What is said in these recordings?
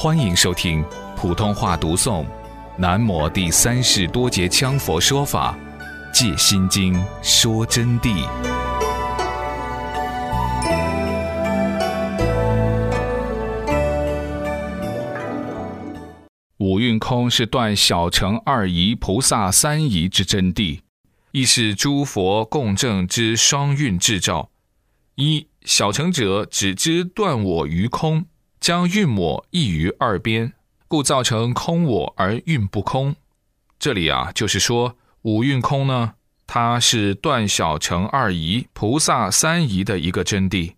欢迎收听普通话读诵《南摩第三世多杰羌佛说法·借心经》说真谛。五蕴空是断小乘二仪、菩萨三仪之真谛，亦是诸佛共证之双运智照。一小乘者只知断我于空。将运我异于二边，故造成空我而运不空。这里啊，就是说五蕴空呢，它是断小乘二疑、菩萨三疑的一个真谛。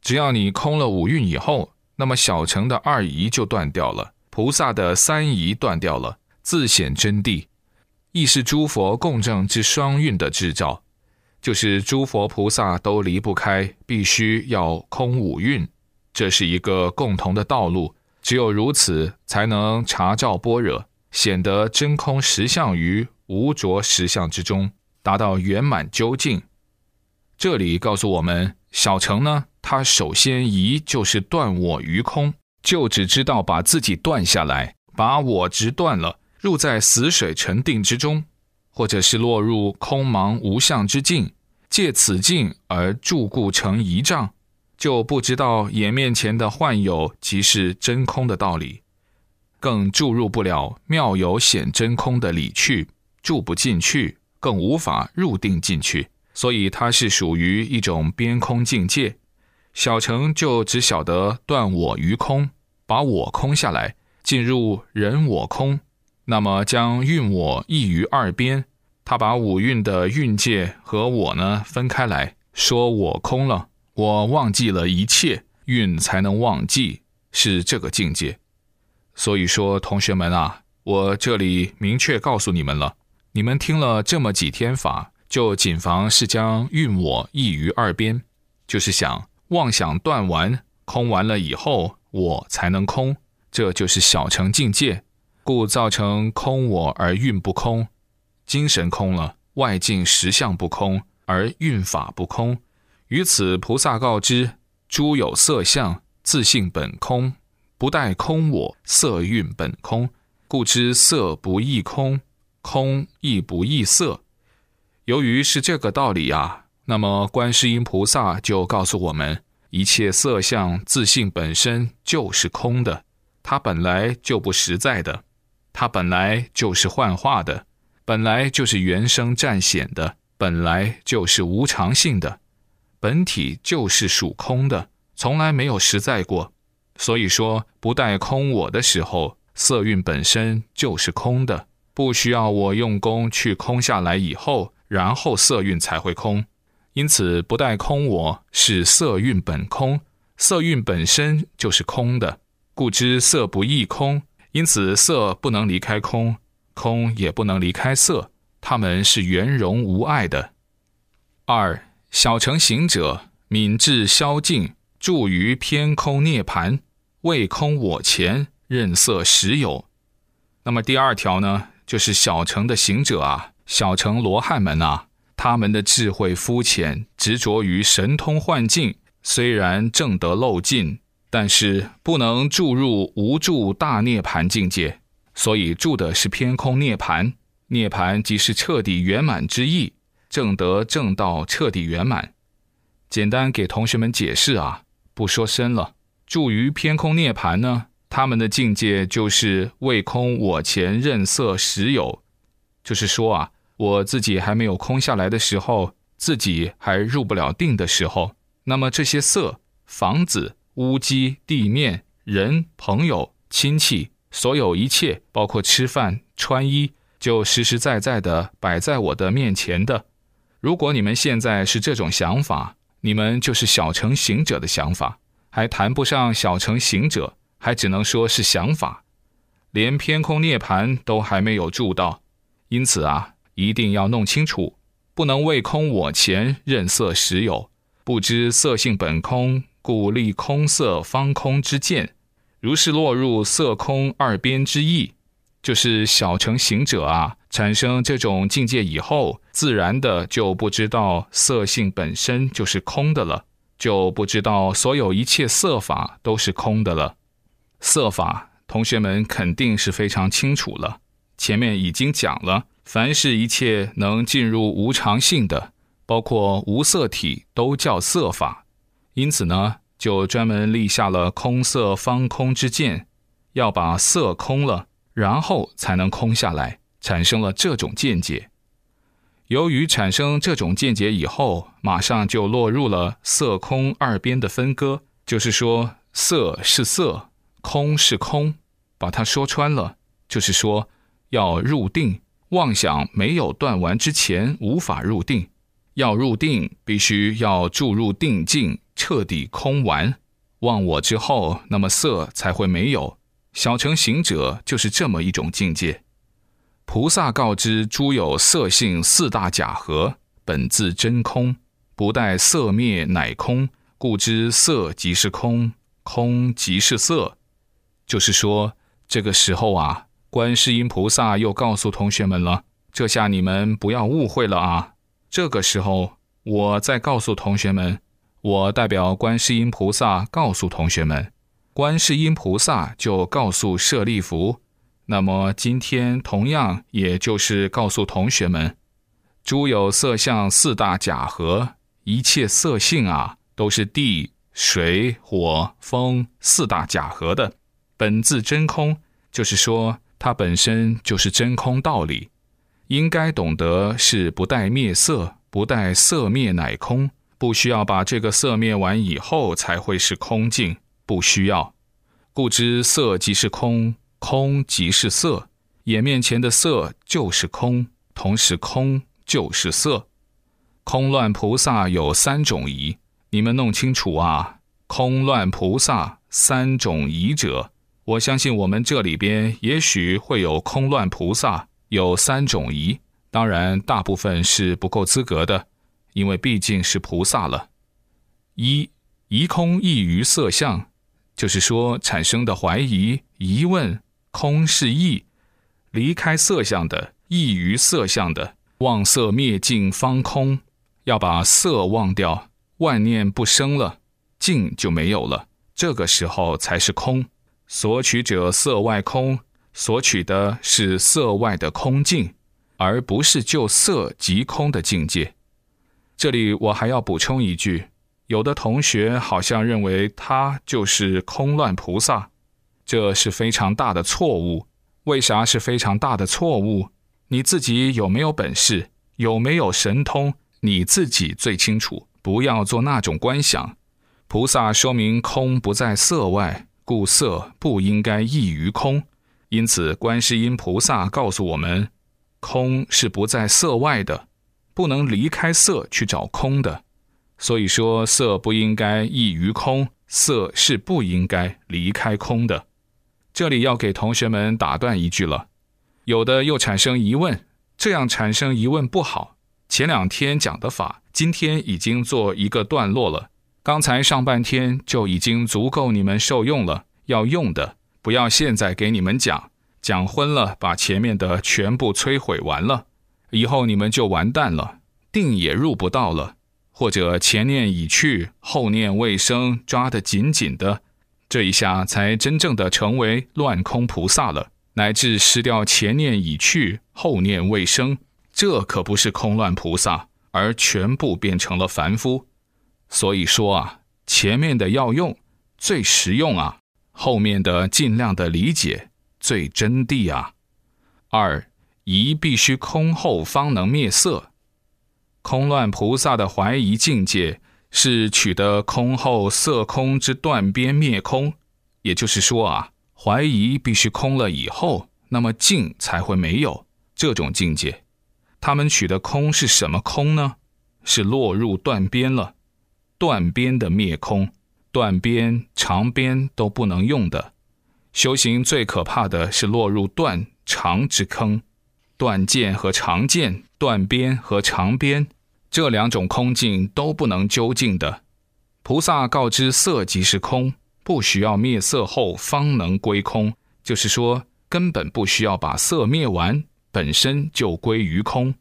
只要你空了五蕴以后，那么小乘的二疑就断掉了，菩萨的三疑断掉了，自显真谛，亦是诸佛共证之双运的制造，就是诸佛菩萨都离不开，必须要空五蕴。这是一个共同的道路，只有如此，才能查照般若，显得真空实相于无着实相之中，达到圆满究竟。这里告诉我们，小乘呢，他首先疑就是断我于空，就只知道把自己断下来，把我执断了，入在死水沉定之中，或者是落入空茫无相之境，借此境而住故成仪障。就不知道眼面前的幻有即是真空的道理，更注入不了妙有显真空的理去，住不进去，更无法入定进去，所以它是属于一种边空境界。小乘就只晓得断我于空，把我空下来，进入人我空，那么将运我异于二边，他把五蕴的蕴界和我呢分开来说我空了。我忘记了一切，运才能忘记，是这个境界。所以说，同学们啊，我这里明确告诉你们了：你们听了这么几天法，就谨防是将运我异于二边，就是想妄想断完空完了以后，我才能空，这就是小乘境界，故造成空我而运不空，精神空了，外境实相不空，而运法不空。于此，菩萨告知：诸有色相，自性本空，不待空我色蕴本空，故知色不异空，空亦不异色。由于是这个道理啊，那么观世音菩萨就告诉我们：一切色相自性本身就是空的，它本来就不实在的，它本来就是幻化的，本来就是原生暂显的，本来就是无常性的。本体就是属空的，从来没有实在过。所以说，不带空我的时候，色蕴本身就是空的，不需要我用功去空下来以后，然后色蕴才会空。因此，不带空我是色蕴本空，色蕴本身就是空的，故知色不异空。因此，色不能离开空，空也不能离开色，它们是圆融无碍的。二。小乘行者，敏智消尽，住于偏空涅盘，未空我前，任色实有。那么第二条呢，就是小乘的行者啊，小乘罗汉们啊，他们的智慧肤浅，执着于神通幻境，虽然正得漏尽，但是不能注入无住大涅盘境界，所以住的是偏空涅盘。涅盘即是彻底圆满之意。正得正道彻底圆满，简单给同学们解释啊，不说深了。住于偏空涅盘呢，他们的境界就是未空我前任色实有，就是说啊，我自己还没有空下来的时候，自己还入不了定的时候，那么这些色、房子、屋基、地面、人、朋友、亲戚，所有一切，包括吃饭、穿衣，就实实在在的摆在我的面前的。如果你们现在是这种想法，你们就是小乘行者的想法，还谈不上小乘行者，还只能说是想法，连偏空涅盘都还没有住到。因此啊，一定要弄清楚，不能为空我前任色实有，不知色性本空，故立空色方空之见，如是落入色空二边之意。就是小乘行者啊，产生这种境界以后，自然的就不知道色性本身就是空的了，就不知道所有一切色法都是空的了。色法同学们肯定是非常清楚了。前面已经讲了，凡是一切能进入无常性的，包括无色体，都叫色法。因此呢，就专门立下了空色方空之见，要把色空了，然后才能空下来，产生了这种见解。由于产生这种见解以后，马上就落入了色空二边的分割，就是说，色是色，空是空，把它说穿了，就是说，要入定，妄想没有断完之前无法入定，要入定，必须要注入定境，彻底空完忘我之后，那么色才会没有。小乘行者就是这么一种境界。菩萨告知诸有色性四大假合，本自真空，不待色灭乃空，故知色即是空，空即是色。就是说，这个时候啊，观世音菩萨又告诉同学们了，这下你们不要误会了啊。这个时候，我再告诉同学们，我代表观世音菩萨告诉同学们，观世音菩萨就告诉舍利弗。那么今天同样也就是告诉同学们，诸有色相四大假合，一切色性啊，都是地、水、火、风四大假合的，本自真空，就是说它本身就是真空道理。应该懂得是不待灭色，不待色灭乃空，不需要把这个色灭完以后才会是空境，不需要。故知色即是空。空即是色，眼面前的色就是空，同时空就是色。空乱菩萨有三种疑，你们弄清楚啊！空乱菩萨三种疑者，我相信我们这里边也许会有空乱菩萨有三种疑，当然大部分是不够资格的，因为毕竟是菩萨了。一疑空异于色相，就是说产生的怀疑疑问。空是异，离开色相的，异于色相的，忘色灭尽方空。要把色忘掉，万念不生了，净就没有了。这个时候才是空。所取者色外空，所取的是色外的空境，而不是就色即空的境界。这里我还要补充一句：有的同学好像认为他就是空乱菩萨。这是非常大的错误。为啥是非常大的错误？你自己有没有本事？有没有神通？你自己最清楚。不要做那种观想。菩萨说明空不在色外，故色不应该异于空。因此，观世音菩萨告诉我们，空是不在色外的，不能离开色去找空的。所以说，色不应该异于空，色是不应该离开空的。这里要给同学们打断一句了，有的又产生疑问，这样产生疑问不好。前两天讲的法，今天已经做一个段落了。刚才上半天就已经足够你们受用了，要用的不要现在给你们讲，讲昏了，把前面的全部摧毁完了，以后你们就完蛋了，定也入不到了，或者前念已去，后念未生，抓得紧紧的。这一下才真正的成为乱空菩萨了，乃至失掉前念已去，后念未生，这可不是空乱菩萨，而全部变成了凡夫。所以说啊，前面的要用最实用啊，后面的尽量的理解最真谛啊。二疑必须空后方能灭色，空乱菩萨的怀疑境界。是取得空后色空之断边灭空，也就是说啊，怀疑必须空了以后，那么境才会没有这种境界。他们取的空是什么空呢？是落入断边了，断边的灭空，断边长边都不能用的。修行最可怕的是落入断长之坑，断剑和长剑，断边和长边。这两种空境都不能究竟的。菩萨告知色即是空，不需要灭色后方能归空，就是说根本不需要把色灭完，本身就归于空。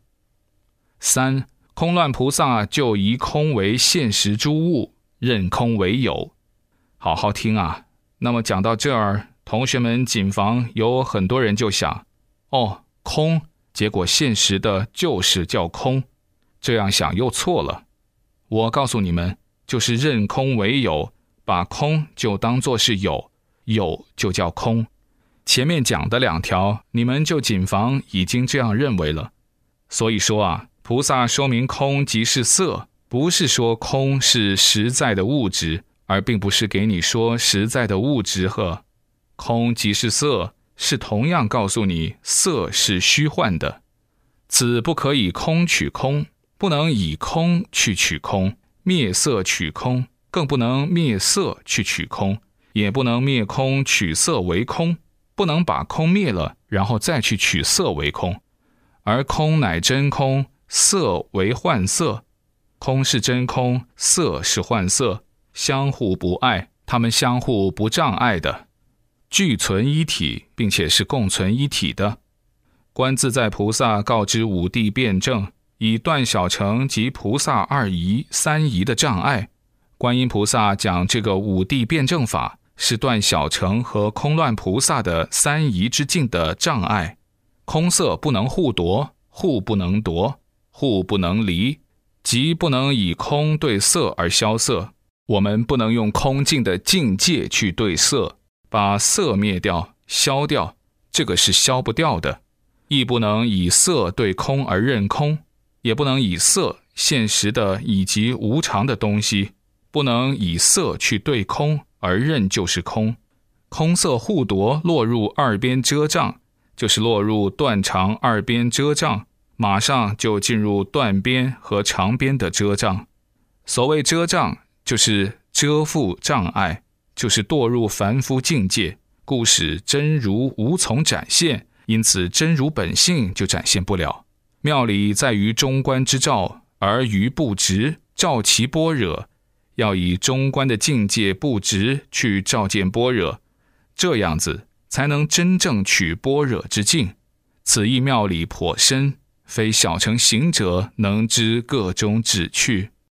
三空乱菩萨就以空为现实诸物，认空为有。好好听啊。那么讲到这儿，同学们谨防有很多人就想，哦，空，结果现实的就是叫空，这样想又错了。我告诉你们，就是认空为有，把空就当作是有，有就叫空。前面讲的两条，你们就谨防已经这样认为了。所以说啊，菩萨说明空即是色，不是说空是实在的物质，而并不是给你说实在的物质和空即是色，是同样告诉你色是虚幻的。此不可以空取空，不能以空去取空，灭色取空，更不能灭色去取空，也不能灭空取色为空。不能把空灭了，然后再去取色为空，而空乃真空，色为幻色，空是真空，色是幻色，相互不碍，它们相互不障碍的，俱存一体，并且是共存一体的。观自在菩萨告知五地辩证，以断小乘及菩萨二仪、三仪的障碍。观音菩萨讲这个五地辩证法。是断小乘和空乱菩萨的三仪之境的障碍，空色不能互夺，互不能夺，互不能离，即不能以空对色而消色。我们不能用空境的境界去对色，把色灭掉、消掉，这个是消不掉的。亦不能以色对空而认空，也不能以色现实的以及无常的东西，不能以色去对空。而认就是空，空色互夺，落入二边遮障，就是落入断长二边遮障，马上就进入断边和长边的遮障。所谓遮障，就是遮覆障碍，就是堕入凡夫境界，故使真如无从展现，因此真如本性就展现不了。妙理在于中观之照，而于不直，照其般若。要以中观的境界不直去照见般若，这样子才能真正取般若之境。此一妙理颇深，非小乘行者能知个中旨趣。